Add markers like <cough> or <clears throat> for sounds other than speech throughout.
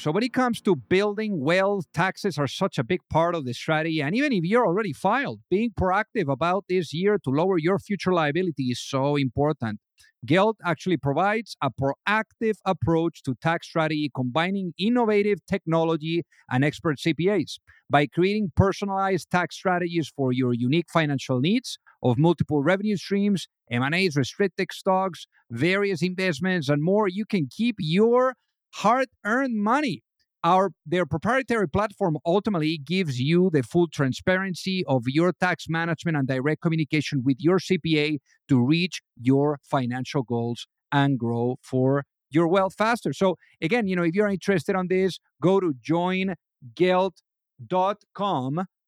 So, when it comes to building wealth, taxes are such a big part of the strategy. And even if you're already filed, being proactive about this year to lower your future liability is so important. Gelt actually provides a proactive approach to tax strategy, combining innovative technology and expert CPAs. By creating personalized tax strategies for your unique financial needs of multiple revenue streams, M&As, restricted stocks, various investments, and more, you can keep your hard-earned money. Our their proprietary platform ultimately gives you the full transparency of your tax management and direct communication with your CPA to reach your financial goals and grow for your wealth faster. So again, you know, if you're interested on this, go to joingelt.com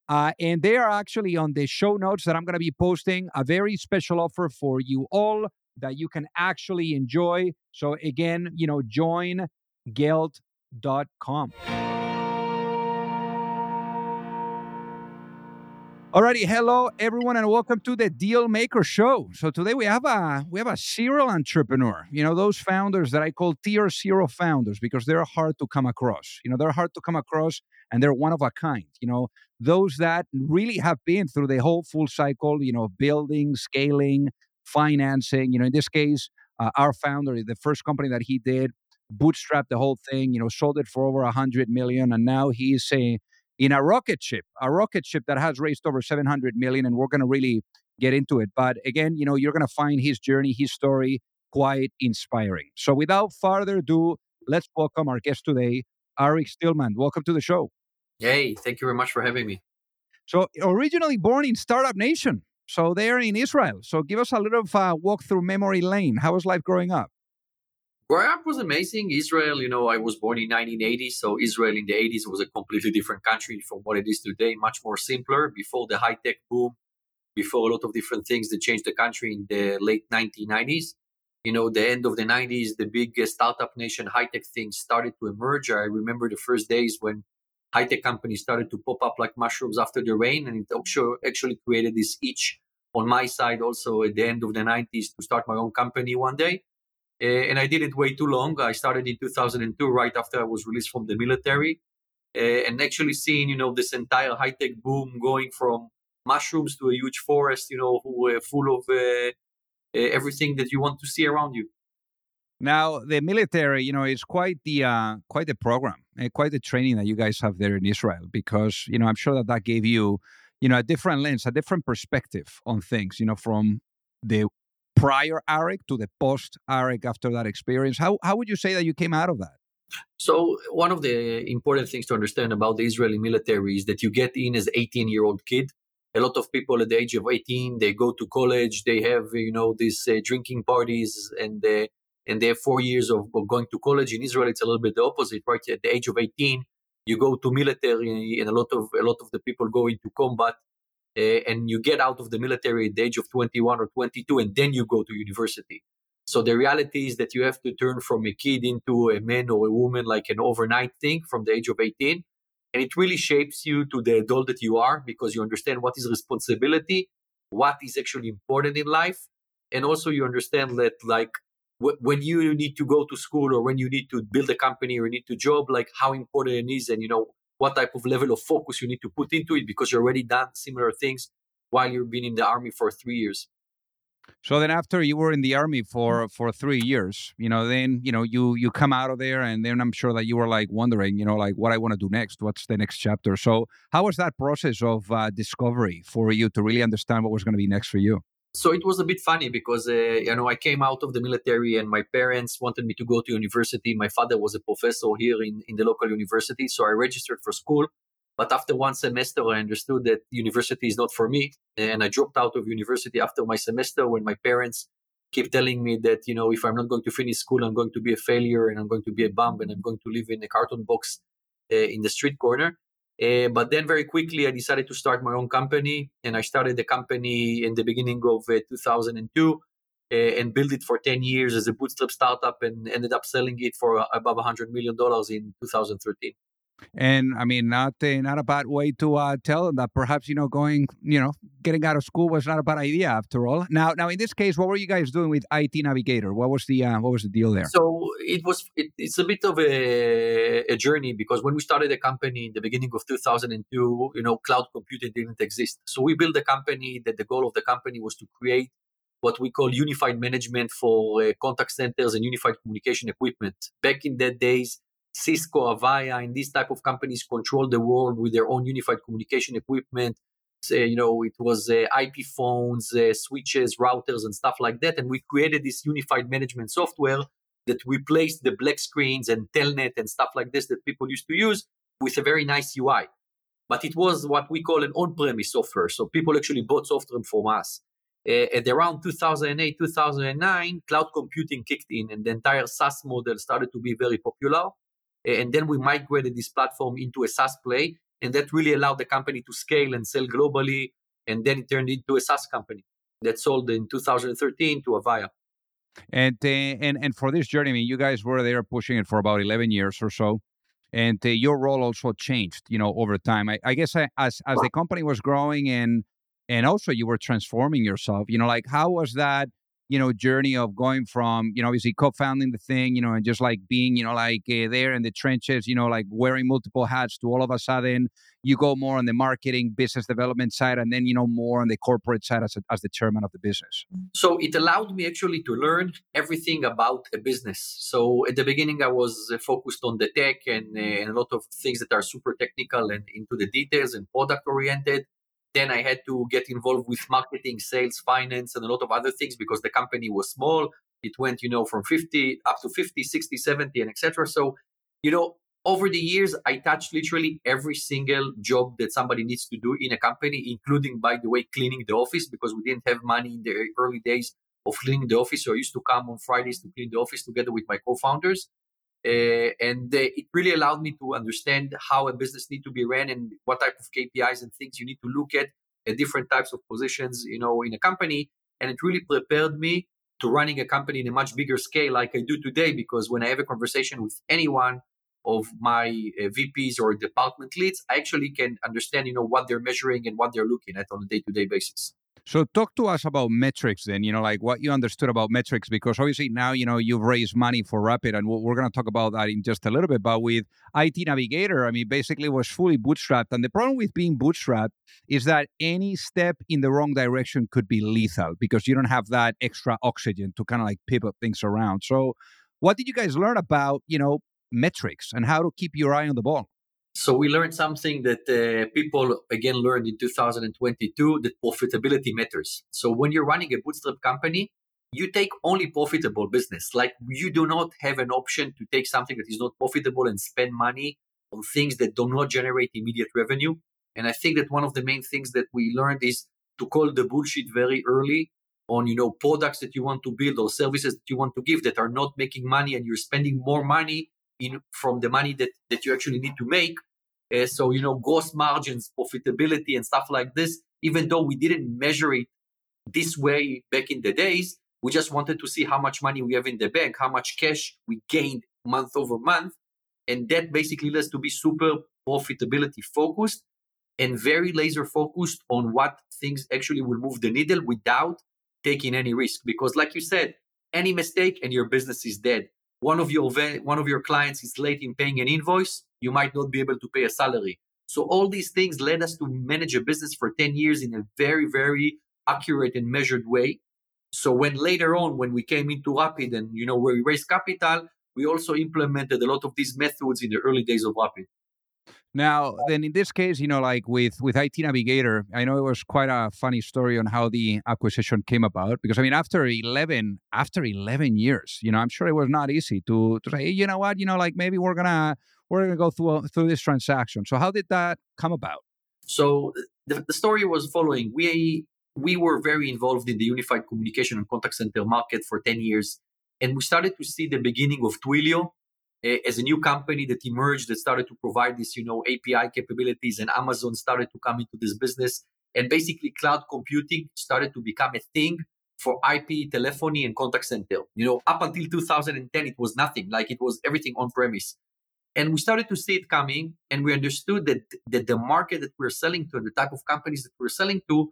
uh, and they are actually on the show notes that I'm going to be posting a very special offer for you all that you can actually enjoy. So again, you know, join gelt.com. Alrighty, hello everyone, and welcome to the Deal Maker Show. So today we have a we have a serial entrepreneur. You know those founders that I call tier zero founders because they're hard to come across. You know they're hard to come across, and they're one of a kind. You know those that really have been through the whole full cycle. You know building, scaling, financing. You know in this case, uh, our founder, the first company that he did bootstrapped the whole thing, you know, sold it for over a hundred million, and now he's a, in a rocket ship, a rocket ship that has raised over seven hundred million, and we're going to really get into it. But again, you know, you're going to find his journey, his story, quite inspiring. So, without further ado, let's welcome our guest today, Arik Shtilman. Welcome to the show. Hey, thank you very much for having me. So, originally born in Startup Nation, so they're in Israel. So, give us a little of a walk through memory lane. How was life growing up? Growing up was amazing. Israel, you know, I was born in 1980, so Israel in the 80s was a completely different country from what it is today, much more simpler. Before the high tech boom, before a lot of different things that changed the country in the late 1990s. You know, the end of the 90s, the big uh, startup nation high tech thing started to emerge. I remember the first days when high tech companies started to pop up like mushrooms after the rain, and it also actually created this itch on my side also at the end of the 90s to start my own company one day. Uh, and I didn't wait too long. I started in 2002, right after I was released from the military, uh, and actually seeing you know this entire high tech boom going from mushrooms to a huge forest, you know, full of everything that you want to see around you. Now, the military, you know, is quite the uh, quite the program, uh, quite the training that you guys have there in Israel, because you know I'm sure that that gave you, you know, a different lens, a different perspective on things, you know, from the prior Arik to the post Arik after that experience? How, how would you say that you came out of that? So one of the important things to understand about the Israeli military is that you get in as 18 year old kid. A lot of people at the age of 18, they go to college, they have, you know, these uh, drinking parties and, uh, and they have four years of, of, going to college. In Israel, it's a little bit the opposite, right? At the age of 18, you go to military and a lot of, a lot of the people go into combat uh, and you get out of the military at the age of 21 or 22 and then you go to university. So the reality is that you have to turn from a kid into a man or a woman like an overnight thing from the age of 18 and it really shapes you to the adult that you are because you understand what is responsibility what is actually important in life and also you understand that like when you need to go to school or when you need to build a company or you need to job like how important it is and you know what type of level of focus you need to put into it because you've already done similar things while you've been in the army for three years. So then, after you were in the army for Mm-hmm. for three years, you know, then you know you you come out of there, and then I'm sure that you were like wondering, you know, like what I want to do next. What's the next chapter? So, how was that process of uh, discovery for you to really understand what was going to be next for you? So it was a bit funny because uh, you know I came out of the military and my parents wanted me to go to university. My father was a professor here in, in the local university, so I registered for school. But after one semester, I understood that university is not for me, and I dropped out of university after my semester. When my parents keep telling me that you know if I'm not going to finish school, I'm going to be a failure and I'm going to be a bum and I'm going to live in a carton box uh, in the street corner. Uh, but then very quickly, I decided to start my own company, and I started the company in the beginning of uh, 2002 uh, and built it for 10 years as a bootstrap startup and ended up selling it for above 100 million dollars in 2013 and I mean, not uh, not a bad way to uh, tell them that perhaps you know going, you know, getting out of school was not a bad idea after all. Now, now in this case, what were you guys doing with IT Navigator? What was the uh, what was the deal there? So it was it, it's a bit of a, a journey because when we started the company in the beginning of 2002, you know, cloud computing didn't exist. So we built a company that the goal of the company was to create what we call unified management for uh, contact centers and unified communication equipment. Back in that days, Cisco, Avaya, and these type of companies control the world with their own unified communication equipment. So, you know, it was uh, IP phones, uh, switches, routers, and stuff like that. And we created this unified management software that replaced the black screens and telnet and stuff like this that people used to use with a very nice UI. But it was what we call an on-premise software. So people actually bought software from us. Uh, at around 2008, 2009, cloud computing kicked in and the entire SaaS model started to be very popular. And then we migrated this platform into a SaaS play. And that really allowed the company to scale and sell globally. And then it turned into a SaaS company that sold in 2013 to Avaya. And uh, and and for this journey, I mean, you guys were there pushing it for about 11 years or so. And uh, your role also changed, you know, over time. I, I guess I, as as the company was growing and and also you were transforming yourself, you know, like how was that you know journey of going from you know obviously co-founding the thing you know and just like being you know like uh, there in the trenches you know like wearing multiple hats to all of a sudden you go more on the marketing business development side and then you know more on the corporate side as, a, as the chairman of the business. So it allowed me actually to learn everything about a business. So at the beginning i was uh, focused on the tech and, uh, and a lot of things that are super technical and into the details and product oriented then I had to get involved with marketing, sales, finance, and a lot of other things because the company was small. It went, you know, from 50 up to 50, 60, 70, and etc. So, you know, over the years, I touched literally every single job that somebody needs to do in a company, including, by the way, cleaning the office because we didn't have money in the early days of cleaning the office. So I used to come on Fridays to clean the office together with my co-founders. Uh, and uh, it really allowed me to understand how a business need to be ran and what type of KPIs and things you need to look at at different types of positions, you know, in a company. And it really prepared me to running a company in a much bigger scale like I do today. Because when I have a conversation with anyone of my uh, VPs or department leads, I actually can understand, you know, what they're measuring and what they're looking at on a day-to-day basis. So talk to us about metrics then, you know, like what you understood about metrics, because obviously now, you know, you've raised money for Rapyd and we're going to talk about that in just a little bit. But with IT Navigator, I mean, basically was fully bootstrapped. And the problem with being bootstrapped is that any step in the wrong direction could be lethal because you don't have that extra oxygen to kind of like pivot things around. So what did you guys learn about, you know, metrics and how to keep your eye on the ball? So we learned something that uh, people again learned in 2022 that profitability matters. So when you're running a bootstrap company, you take only profitable business. Like you do not have an option to take something that is not profitable and spend money on things that do not generate immediate revenue. And I think that one of the main things that we learned is to call the bullshit very early on, you know, products that you want to build or services that you want to give that are not making money and you're spending more money in from the money that, that you actually need to make. Uh, so, you know, gross margins, profitability, and stuff like this, even though we didn't measure it this way back in the days, we just wanted to see how much money we have in the bank, how much cash we gained month over month. And that basically led us to be super profitability focused and very laser focused on what things actually will move the needle without taking any risk. Because, like you said, any mistake and your business is dead one of your one of your clients is late in paying an invoice, you might not be able to pay a salary. So all these things led us to manage a business for 10 years in a very, very accurate and measured way. So when later on, when we came into Rapyd and you know where we raised capital, we also implemented a lot of these methods in the early days of Rapyd. Now, then in this case, you know, like with with IT Navigator, I know it was quite a funny story on how the acquisition came about. Because I mean, after eleven after eleven years, you know, I'm sure it was not easy to to say, hey, you know what, you know, like maybe we're gonna we're gonna go through through this transaction. So how did that come about? So the, the story was following. We we were very involved in the unified communication and contact center market for ten years, and we started to see the beginning of Twilio as a new company that emerged that started to provide this, you know, API capabilities, and Amazon started to come into this business, and basically cloud computing started to become a thing for IP telephony and contact center. You know, up until 2010, it was nothing. Like it was everything on premise. And we started to see it coming, and we understood that, that the market that we're selling to, the type of companies that we're selling to,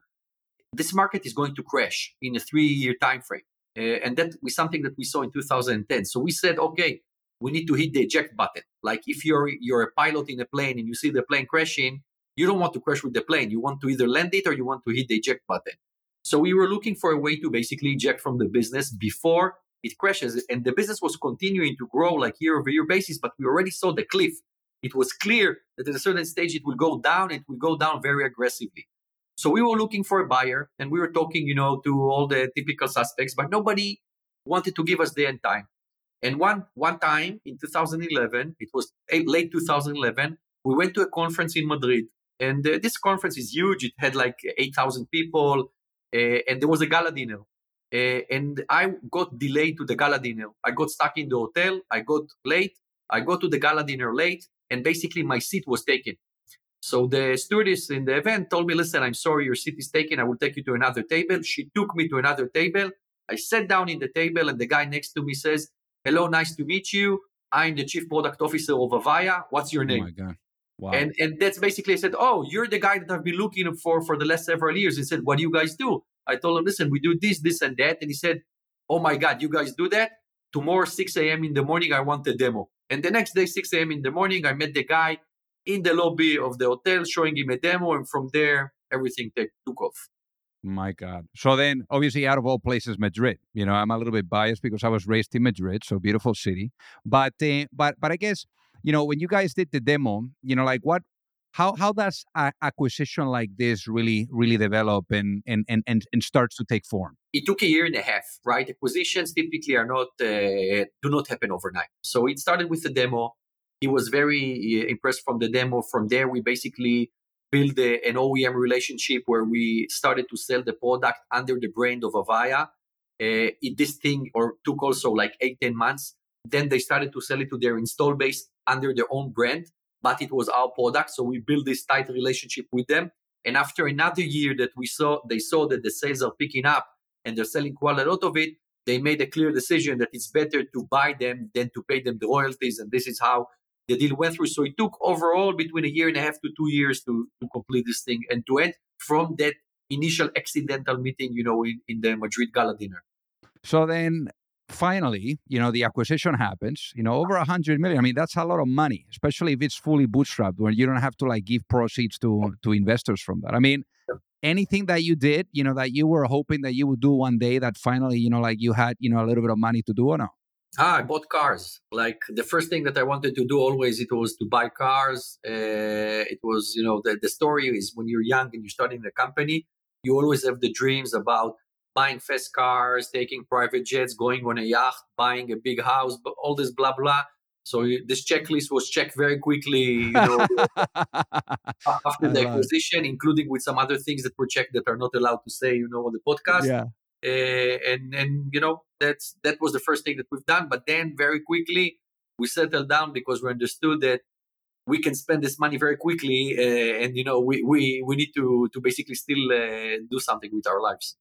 this market is going to crash in a three-year time frame. Uh, and that was something that we saw in 2010. So we said, okay, we need to hit the eject button. Like if you're you're a pilot in a plane and you see the plane crashing, you don't want to crash with the plane. You want to either land it or you want to hit the eject button. So we were looking for a way to basically eject from the business before it crashes. And the business was continuing to grow like year over year basis, but we already saw the cliff. It was clear that at a certain stage it will go down. It will go down very aggressively. So we were looking for a buyer and we were talking, you know, to all the typical suspects, but nobody wanted to give us the end time. And one one time in 2011, it was late 2011, we went to a conference in Madrid, and uh, this conference is huge. It had like 8,000 people, uh, and there was a gala dinner. Uh, and I got delayed to the gala dinner. I got stuck in the hotel. I got late. I got to the gala dinner late, and basically my seat was taken. So the stewardess in the event told me, "Listen, I'm sorry, your seat is taken. I will take you to another table." She took me to another table. I sat down in the table, and the guy next to me says, "Hello, nice to meet you. I'm the chief product officer of Avaya. What's your oh name?" Oh my god! Wow. And and that's basically I said, "Oh, you're the guy that I've been looking for for the last several years." He said, "What do you guys do?" I told him, "Listen, we do this, this, and that." And he said, "Oh my God, you guys do that? Tomorrow, 6 a.m. in the morning, I want the demo." And the next day, 6 a.m. in the morning, I met the guy in the lobby of the hotel, showing him a demo, and from there, everything take, took off. My God. So then, obviously, out of all places, Madrid. You know, I'm a little bit biased because I was raised in Madrid, so beautiful city. But, uh, but, but I guess, you know, when you guys did the demo, you know, like what how how does a acquisition like this really really develop and and and and, and starts to take form it took a year and a half right acquisitions typically are not uh, do not happen overnight so it started with the demo he was very uh, impressed from the demo from there we basically built a, an oem relationship where we started to sell the product under the brand of avaya uh, it, this thing or took also like eight ten months then they started to sell it to their install base under their own brand but it was our product. So we built this tight relationship with them. And after another year that we saw, they saw that the sales are picking up and they're selling quite a lot of it. They made a clear decision that it's better to buy them than to pay them the royalties. And this is how the deal went through. So it took overall between a year and a half to two years to, to complete this thing and to end from that initial accidental meeting, you know, in, in the Madrid gala dinner. So then finally, you know, the acquisition happens, you know, over a hundred million. I mean, that's a lot of money, especially if it's fully bootstrapped where you don't have to like give proceeds to to investors from that. I mean, anything that you did, you know, that you were hoping that you would do one day that finally, you know, like you had, you know, a little bit of money to do or no? Ah, I bought cars. Like the first thing that I wanted to do always, it was to buy cars. Uh, it was, you know, the, the story is when you're young and you're starting a company, you always have the dreams about buying fast cars, taking private jets, going on a yacht, buying a big house, but all this blah blah. So this checklist was checked very quickly, you know, <laughs> after the acquisition, including with some other things that were checked that are not allowed to say, you know, on the podcast. Yeah. Uh, and and you know that's that was the first thing that we've done. But then very quickly we settled down because we understood that we can spend this money very quickly, uh, and you know we we we need to to basically still uh, do something with our lives.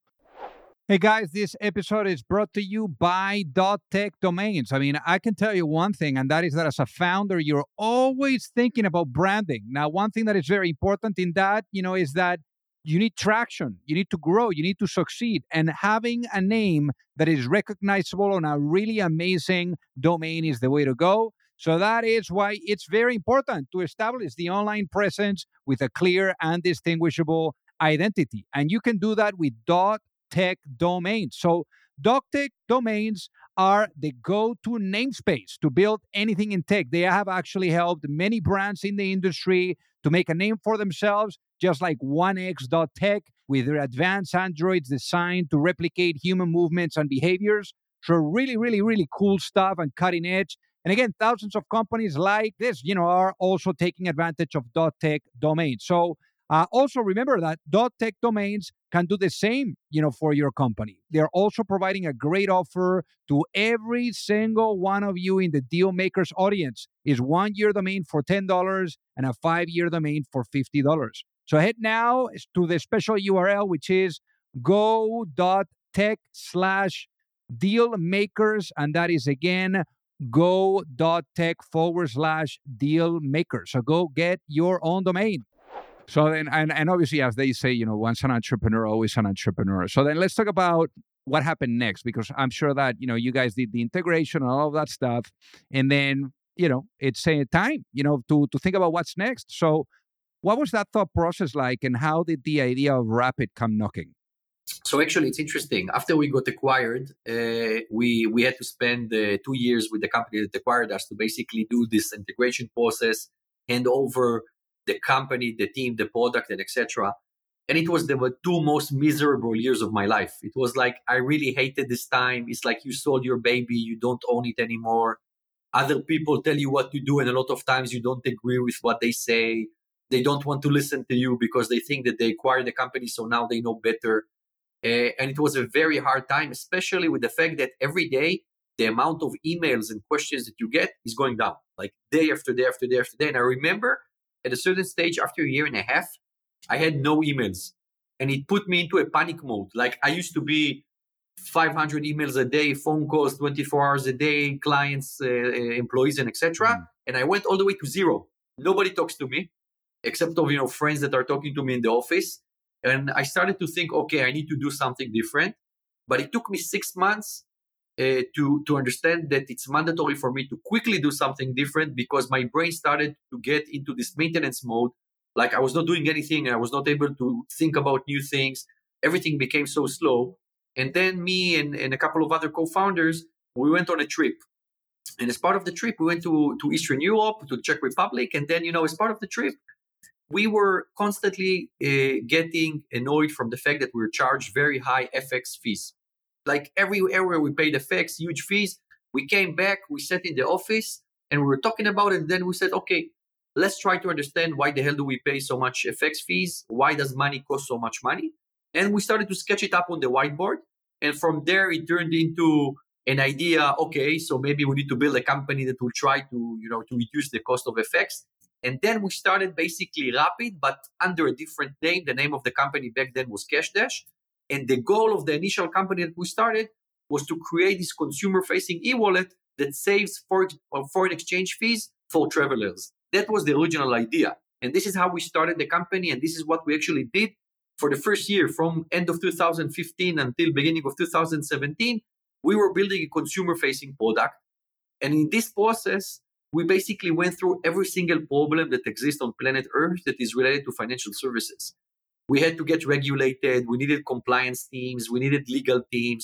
Hey guys, this episode is brought to you by Dot .tech Domains. I mean, I can tell you one thing, and that is that as a founder, you're always thinking about branding. Now, one thing that is very important in that, you know, is that you need traction, you need to grow, you need to succeed, and having a name that is recognizable on a really amazing domain is the way to go. So that is why it's very important to establish the online presence with a clear and distinguishable identity. And you can do that with tech domains. So .tech domains are the go-to namespace to build anything in tech. They have actually helped many brands in the industry to make a name for themselves, just like 1x.tech with their advanced androids designed to replicate human movements and behaviors. So really, really, really cool stuff and cutting edge. And again, thousands of companies like this, you know, are also taking advantage of .tech domains. So Uh, also, remember that .tech domains can do the same, you know, for your company. They're also providing a great offer to every single one of you in the Deal Makers audience. Is one year domain for ten dollars and a five year domain for fifty dollars. So head now to the special URL, which is go.tech slash deal makers, and that is again go.tech forward slash deal makers. So go get your own domain. So then, and, and obviously, as they say, you know, once an entrepreneur, always an entrepreneur. So then let's talk about what happened next, because I'm sure that, you know, you guys did the integration and all of that stuff. And then, you know, it's a time, you know, to, to think about what's next. So what was that thought process like and how did the idea of Rapyd come knocking? So actually, it's interesting. After we got acquired, uh, we we had to spend uh, two years with the company that acquired us to basically do this integration process, hand over the company, the team, the product, and etc. And it was the two most miserable years of my life. It was like I really hated this time. It's like you sold your baby, you don't own it anymore. Other people tell you what to do, and a lot of times you don't agree with what they say. They don't want to listen to you because they think that they acquired the company, so now they know better. Uh, and it was a very hard time, especially with the fact that every day the amount of emails and questions that you get is going down, like day after day after day after day. And I remember at a certain stage after a year and a half, I had no emails. And it put me into a panic mode. Like I used to be 500 emails a day, phone calls 24 hours a day, clients, uh, employees, and etc. Mm. And I went all the way to zero. Nobody talks to me except of you know friends that are talking to me in the office. And I started to think, okay, I need to do something different. But it took me six months uh, to to understand that it's mandatory for me to quickly do something different because my brain started to get into this maintenance mode. Like i was not doing anything i was not able to think about new things. Everything became so slow. And then me and, and a couple of other co-founders we went on a trip. And as part of the trip we went to, to eastern europe to czech republic. And then you know as part of the trip we were constantly uh, getting annoyed from the fact that we were charged very high fx fees like every area we paid FX, huge fees. We came back, we sat in the office and we were talking about it. And then we said, okay, let's try to understand why the hell do we pay so much FX fees? Why does money cost so much money? And we started to sketch it up on the whiteboard. And from there, it turned into an idea. Okay, so maybe we need to build a company that will try to, you know, to reduce the cost of FX. And then we started basically Rapyd, but under a different name. The name of the company back then was CashDash. And the goal of the initial company that we started was to create this consumer facing e wallet that saves for, uh, foreign exchange fees for travelers. That was the original idea. And this is how we started the company. And this is what we actually did for the first year from end of 2015 until beginning of 2017. We were building a consumer facing product. And in this process, we basically went through every single problem that exists on planet Earth that is related to financial services. We had to get regulated we needed compliance teams we needed legal teams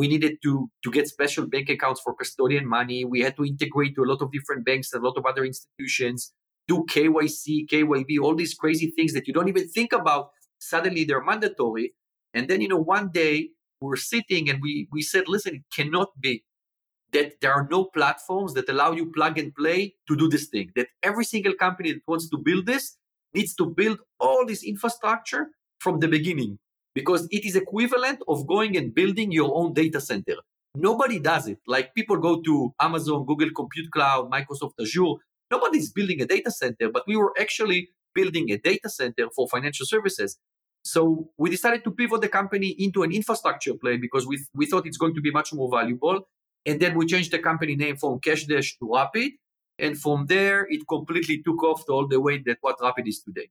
we needed to to get special bank accounts for custodian money we had to integrate to a lot of different banks and a lot of other institutions do kyc kyb all these crazy things that you don't even think about suddenly they're mandatory. And then you know one day we're sitting and we we said listen it cannot be that there are no platforms that allow you plug and play to do this thing that every single company that wants to build this needs to build all this infrastructure from the beginning because it is equivalent of going and building your own data center. Nobody does it. Like people go to Amazon, Google Compute Cloud, Microsoft Azure. Nobody's building a data center, but we were actually building a data center for financial services. So we decided to pivot the company into an infrastructure play because we, we thought it's going to be much more valuable. And then we changed the company name from CashDash to Rapyd. And from there, it completely took off to all the way that what Rapyd is today.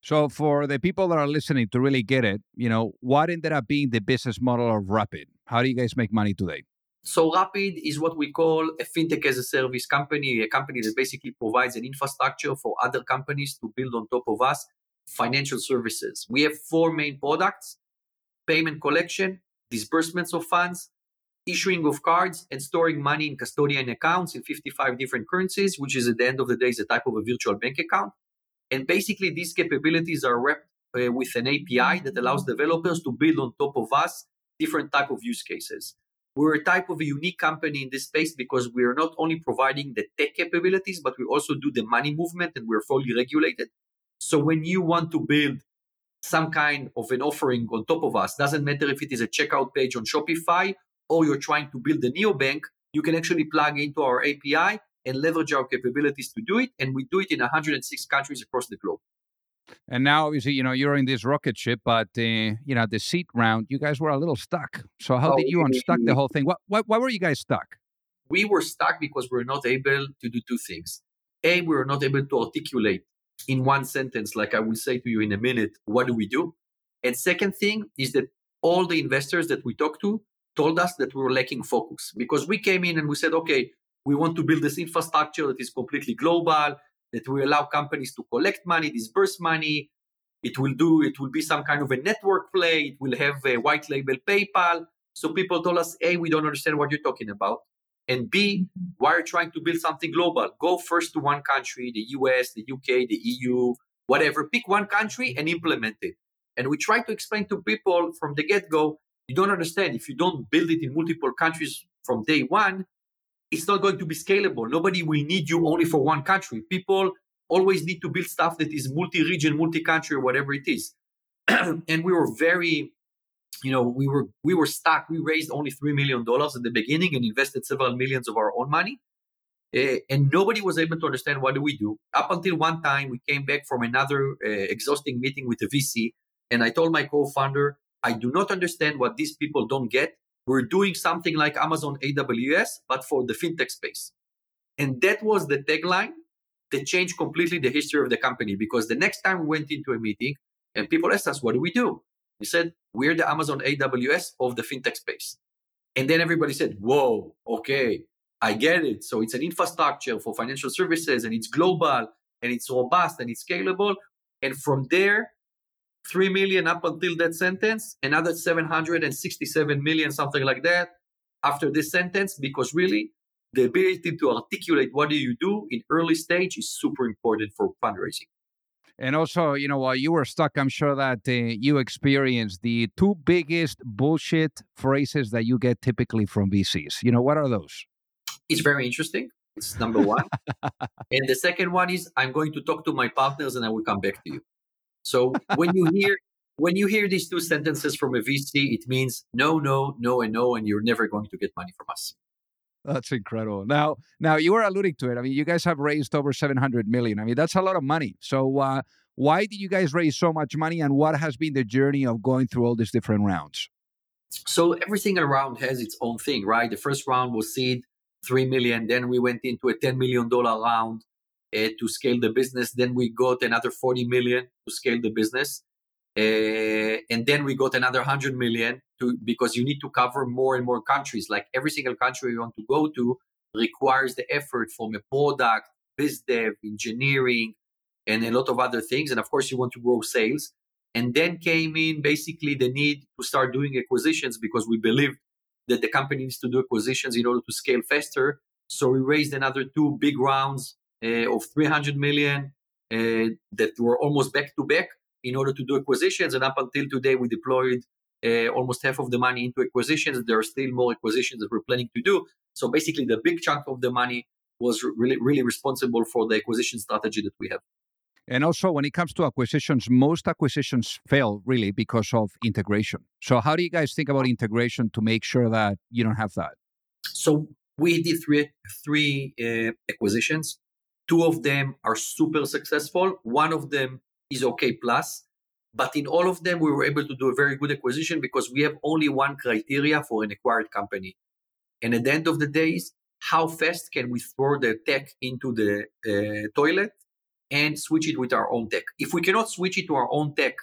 So, for the people that are listening to really get it, you know, what ended up being the business model of Rapyd? How do you guys make money today? So, Rapyd is what we call a fintech as a service company, a company that basically provides an infrastructure for other companies to build on top of us financial services. We have four main products payment collection, disbursements of funds, issuing of cards and storing money in custodian accounts in 55 different currencies, which is at the end of the day is a type of a virtual bank account. And basically, these capabilities are wrapped uh, with an API that allows developers to build on top of us different type of use cases. We're a type of a unique company in this space because we are not only providing the tech capabilities, but we also do the money movement and we're fully regulated. So when you want to build some kind of an offering on top of us, doesn't matter if it is a checkout page on Shopify or you're trying to build a neobank, you can actually plug into our API and leverage our capabilities to do it. And we do it in 106 countries across the globe. And now, obviously, you know, you're in this rocket ship, but uh, you know, the seat round, you guys were a little stuck. So how oh, did you unstuck the whole thing? What, what, why were you guys stuck? We were stuck because we were not able to do two things. A, we were not able to articulate in one sentence, like I will say to you in a minute, what do we do? And second thing is that all the investors that we talked to told us that we were lacking focus because we came in and we said, okay, we want to build this infrastructure that is completely global, that will allow companies to collect money, disburse money. It will do, it will be some kind of a network play. It will have a white label PayPal. So people told us, A, we don't understand what you're talking about. And B, why are you trying to build something global? Go first to one country, the US, the UK, the EU, whatever. Pick one country and implement it. And we try to explain to people from the get go, you don't understand. If you don't build it in multiple countries from day one, it's not going to be scalable. Nobody will need you only for one country. People always need to build stuff that is multi-region, multi-country, whatever it is. <clears throat> and we were very, you know, we were we were stuck. We raised only three million dollars at the beginning and invested several millions of our own money. Uh, and nobody was able to understand what do we do. Up until one time, we came back from another uh, exhausting meeting with a VC, and I told my co-founder, I do not understand what these people don't get we're doing something like Amazon AWS, but for the fintech space. And that was the tagline that changed completely the history of the company because the next time we went into a meeting and people asked us, what do we do? We said, we're the Amazon AWS of the fintech space. And then everybody said, whoa, okay, I get it. So it's an infrastructure for financial services and it's global and it's robust and it's scalable. And from there, 3 million up until that sentence, another 767 million, something like that, after this sentence, because really the ability to articulate what do you do in early stage is super important for fundraising. And also, you know, while you were stuck, I'm sure that uh, you experienced the two biggest bullshit phrases that you get typically from VCs. You know, what are those? It's very interesting. It's number one. <laughs> and the second one is I'm going to talk to my partners and I will come back to you. So <laughs> when you hear when you hear these two sentences from a VC, it means no, no, no, and no, and you're never going to get money from us. That's incredible. Now, now you were alluding to it. I mean, you guys have raised over 700 million. I mean, that's a lot of money. So, uh, why did you guys raise so much money, and what has been the journey of going through all these different rounds? So everything around has its own thing, right? The first round was seed, three million. Then we went into a 10 million dollar round uh, to scale the business. Then we got another 40 million to scale the business. Uh, and then we got another 100 million to because you need to cover more and more countries like every single country you want to go to requires the effort from a product biz dev engineering and a lot of other things and of course you want to grow sales and then came in basically the need to start doing acquisitions because we believed that the company needs to do acquisitions in order to scale faster so we raised another two big rounds of 300 million uh, that were almost back to back in order to do acquisitions. And up until today, we deployed uh, almost half of the money into acquisitions. There are still more acquisitions that we're planning to do. So basically, the big chunk of the money was really, really responsible for the acquisition strategy that we have. And also, when it comes to acquisitions, most acquisitions fail really because of integration. So, how do you guys think about integration to make sure that you don't have that? So, we did three three uh, acquisitions. Two of them are super successful. One of them is okay plus. But in all of them, we were able to do a very good acquisition because we have only one criteria for an acquired company. And at the end of the days, how fast can we throw the tech into the uh, toilet and switch it with our own tech? If we cannot switch it to our own tech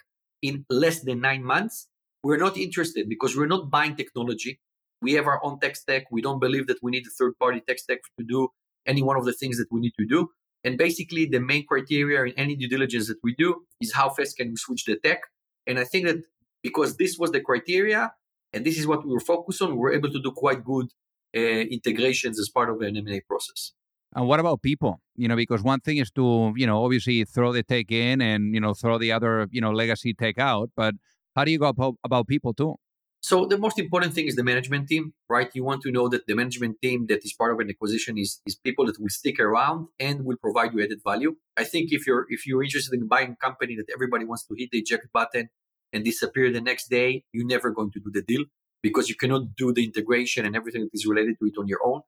in less than nine months, we're not interested because we're not buying technology. We have our own tech stack. We don't believe that we need a third party tech stack to do any one of the things that we need to do. And basically, the main criteria in any due diligence that we do is how fast can we switch the tech. And I think that because this was the criteria and this is what we were focused on, we were able to do quite good uh, integrations as part of an M&A process. And what about people? You know, because one thing is to, you know, obviously throw the tech in and, you know, throw the other, you know, legacy tech out. But how do you go about, about people too? So the most important thing is the management team, right? You want to know that the management team that is part of an acquisition is, is people that will stick around and will provide you added value. I think if you're if you're interested in buying a company that everybody wants to hit the eject button and disappear the next day, you're never going to do the deal because you cannot do the integration and everything that is related to it on your own.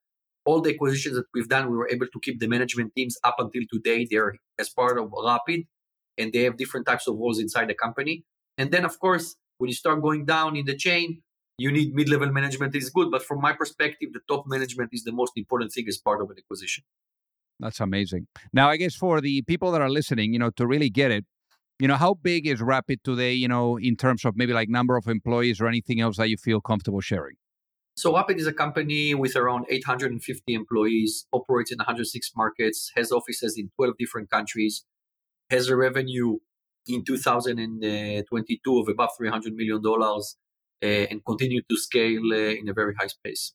All the acquisitions that we've done, we were able to keep the management teams up until today. They're as part of Rapyd and they have different types of roles inside the company. And then, of course, when you start going down in the chain, you need mid-level management is good, but from my perspective, the top management is the most important thing as part of an acquisition. That's amazing. Now, I guess for the people that are listening, you know, to really get it, you know, how big is Rapyd today, you know, in terms of maybe like number of employees or anything else that you feel comfortable sharing? So Rapyd is a company with around 850 employees, operates in 106 markets, has offices in 12 different countries, has a revenue in 2022 of about 300 million dollars uh, and continue to scale uh, in a very high space.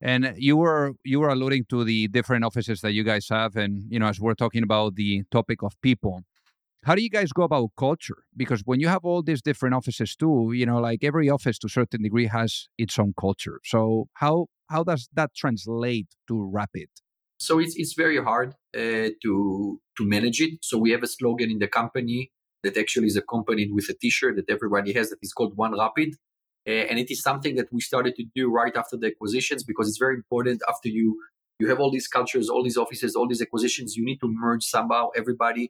and you were you were alluding to the different offices that you guys have and you know as we're talking about the topic of people how do you guys go about culture? Because when you have all these different offices too you know like every office to a certain degree has its own culture. So how how does that translate to rapyd? So it's it's very hard uh, to to manage it. So we have a slogan in the company that actually is accompanied with a t-shirt that everybody has that is called one rapyd. And it is something that we started to do right after the acquisitions because it's very important after you you have all these cultures all these offices all these acquisitions you need to merge somehow everybody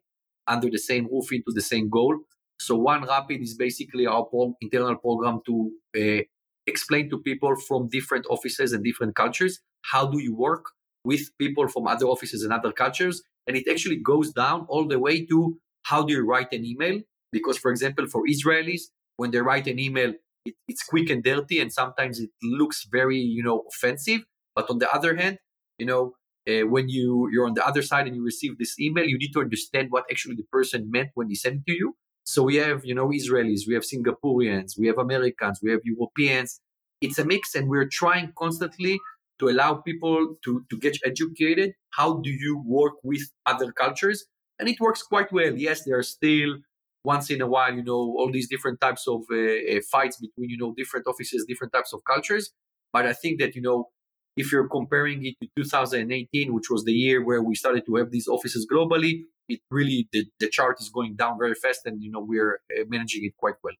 under the same roof into the same goal. So one rapyd is basically our pro- internal program to uh, explain to people from different offices and different cultures how do you work with people from other offices and other cultures? And it actually goes down all the way to how do you write an email? Because, for example, for Israelis, when they write an email, it, it's quick and dirty, and sometimes it looks very, you know, offensive. But on the other hand, you know, uh, when you you're on the other side and you receive this email, you need to understand what actually the person meant when he sent it to you. So we have, you know, Israelis, we have Singaporeans, we have Americans, we have Europeans. It's a mix, and we're trying constantly to allow people to, to get educated. How do you work with other cultures? And it works quite well. Yes, there are still once in a while, you know, all these different types of uh, uh, fights between, you know, different offices, different types of cultures. But I think that, you know, if you're comparing it to 2018, which was the year where we started to have these offices globally, it really, the, the chart is going down very fast and, you know, we're uh, managing it quite well.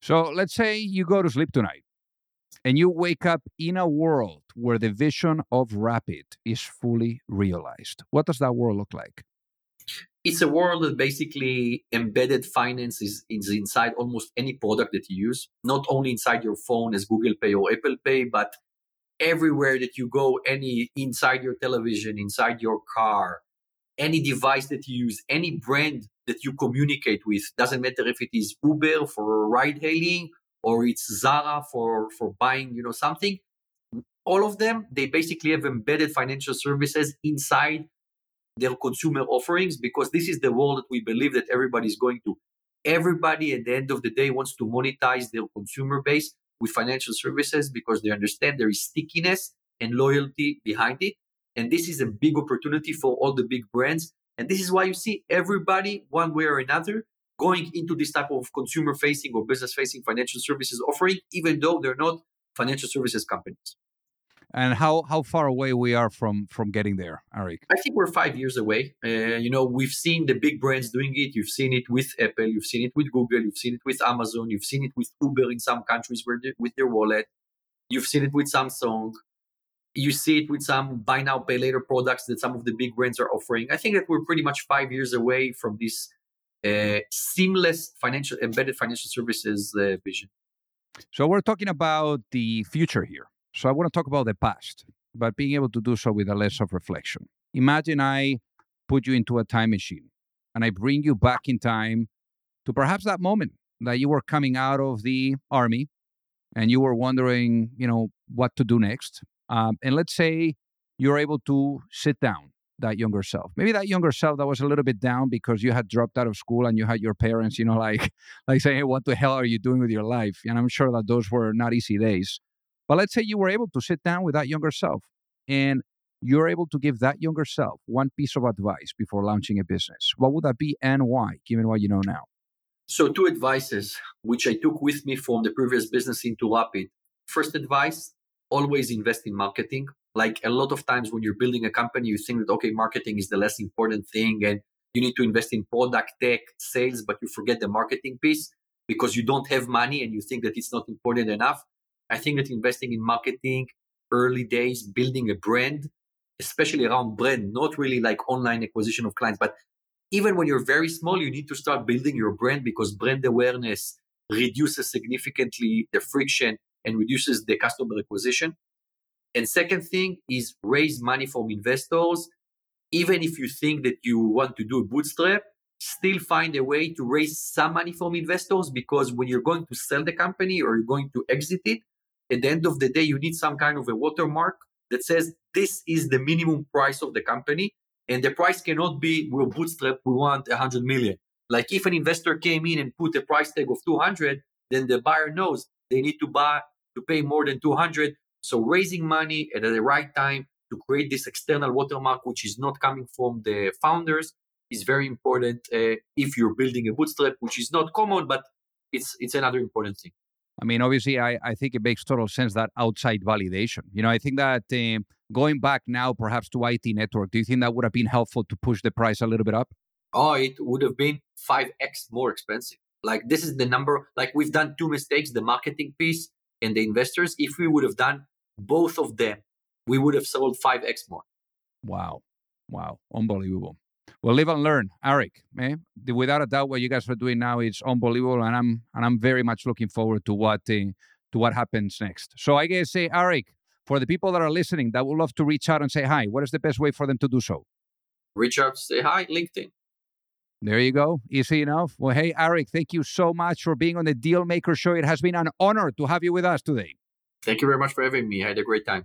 So let's say you go to sleep tonight and you wake up in a world where the vision of Rapyd is fully realized. What does that world look like? It's a world that basically embedded finance is, is inside almost any product that you use, not only inside your phone as Google Pay or Apple Pay, but everywhere that you go, any inside your television, inside your car, any device that you use, any brand that you communicate with, doesn't matter if it is Uber for ride hailing or it's Zara for, for buying, you know, something. All of them, they basically have embedded financial services inside their consumer offerings because this is the world that we believe that everybody is going to. Everybody at the end of the day wants to monetize their consumer base with financial services because they understand there is stickiness and loyalty behind it. And this is a big opportunity for all the big brands. And this is why you see everybody, one way or another, going into this type of consumer facing or business facing financial services offering, even though they're not financial services companies and how how far away we are from from getting there arik? I think we're five years away. Uh, you know we've seen the big brands doing it. You've seen it with apple. You've seen it with google. You've seen it with amazon. You've seen it with uber in some countries where with their wallet. You've seen it with samsung. You see it with some buy now pay later products that some of the big brands are offering. I think that we're pretty much five years away from this uh, seamless financial embedded financial services uh, vision. So we're talking about the future here so I want to talk about the past, but being able to do so with a less of reflection. Imagine I put you into a time machine and I bring you back in time to perhaps that moment that you were coming out of the army and you were wondering, you know, what to do next. Um, and let's say you're able to sit down that younger self. Maybe that younger self that was a little bit down because you had dropped out of school and you had your parents, you know, <laughs> like like saying, hey, "What the hell are you doing with your life?" And I'm sure that those were not easy days. But let's say you were able to sit down with that younger self and you're able to give that younger self one piece of advice before launching a business. What would that be and why, given what you know now? So, two advices which I took with me from the previous business into Rapyd. First advice always invest in marketing. Like a lot of times when you're building a company, you think that, okay, marketing is the less important thing and you need to invest in product, tech, sales, but you forget the marketing piece because you don't have money and you think that it's not important enough. I think that investing in marketing, early days, building a brand, especially around brand, not really like online acquisition of clients, but even when you're very small, you need to start building your brand because brand awareness reduces significantly the friction and reduces the customer acquisition. And second thing is raise money from investors. Even if you think that you want to do a bootstrap, still find a way to raise some money from investors because when you're going to sell the company or you're going to exit it, at the end of the day, you need some kind of a watermark that says this is the minimum price of the company. And the price cannot be we're bootstrap, we want 100 million. Like if an investor came in and put a price tag of 200, then the buyer knows they need to buy to pay more than 200. So raising money at the right time to create this external watermark, which is not coming from the founders, is very important uh, if you're building a bootstrap, which is not common, but it's it's another important thing. I mean, obviously, I, I think it makes total sense that outside validation. You know, I think that um, going back now, perhaps to IT network, do you think that would have been helpful to push the price a little bit up? Oh, it would have been 5x more expensive. Like, this is the number, like, we've done two mistakes the marketing piece and the investors. If we would have done both of them, we would have sold 5x more. Wow. Wow. Unbelievable. Well, live and learn, Arik. Eh? Without a doubt, what you guys are doing now is unbelievable, and I'm and I'm very much looking forward to what uh, to what happens next. So I guess, say, uh, Arik, for the people that are listening that would love to reach out and say hi, what is the best way for them to do so? Reach out, say hi, LinkedIn. There you go. Easy enough. Well, hey, Arik, thank you so much for being on the Dealmaker Show. It has been an honor to have you with us today. Thank you very much for having me. I had a great time.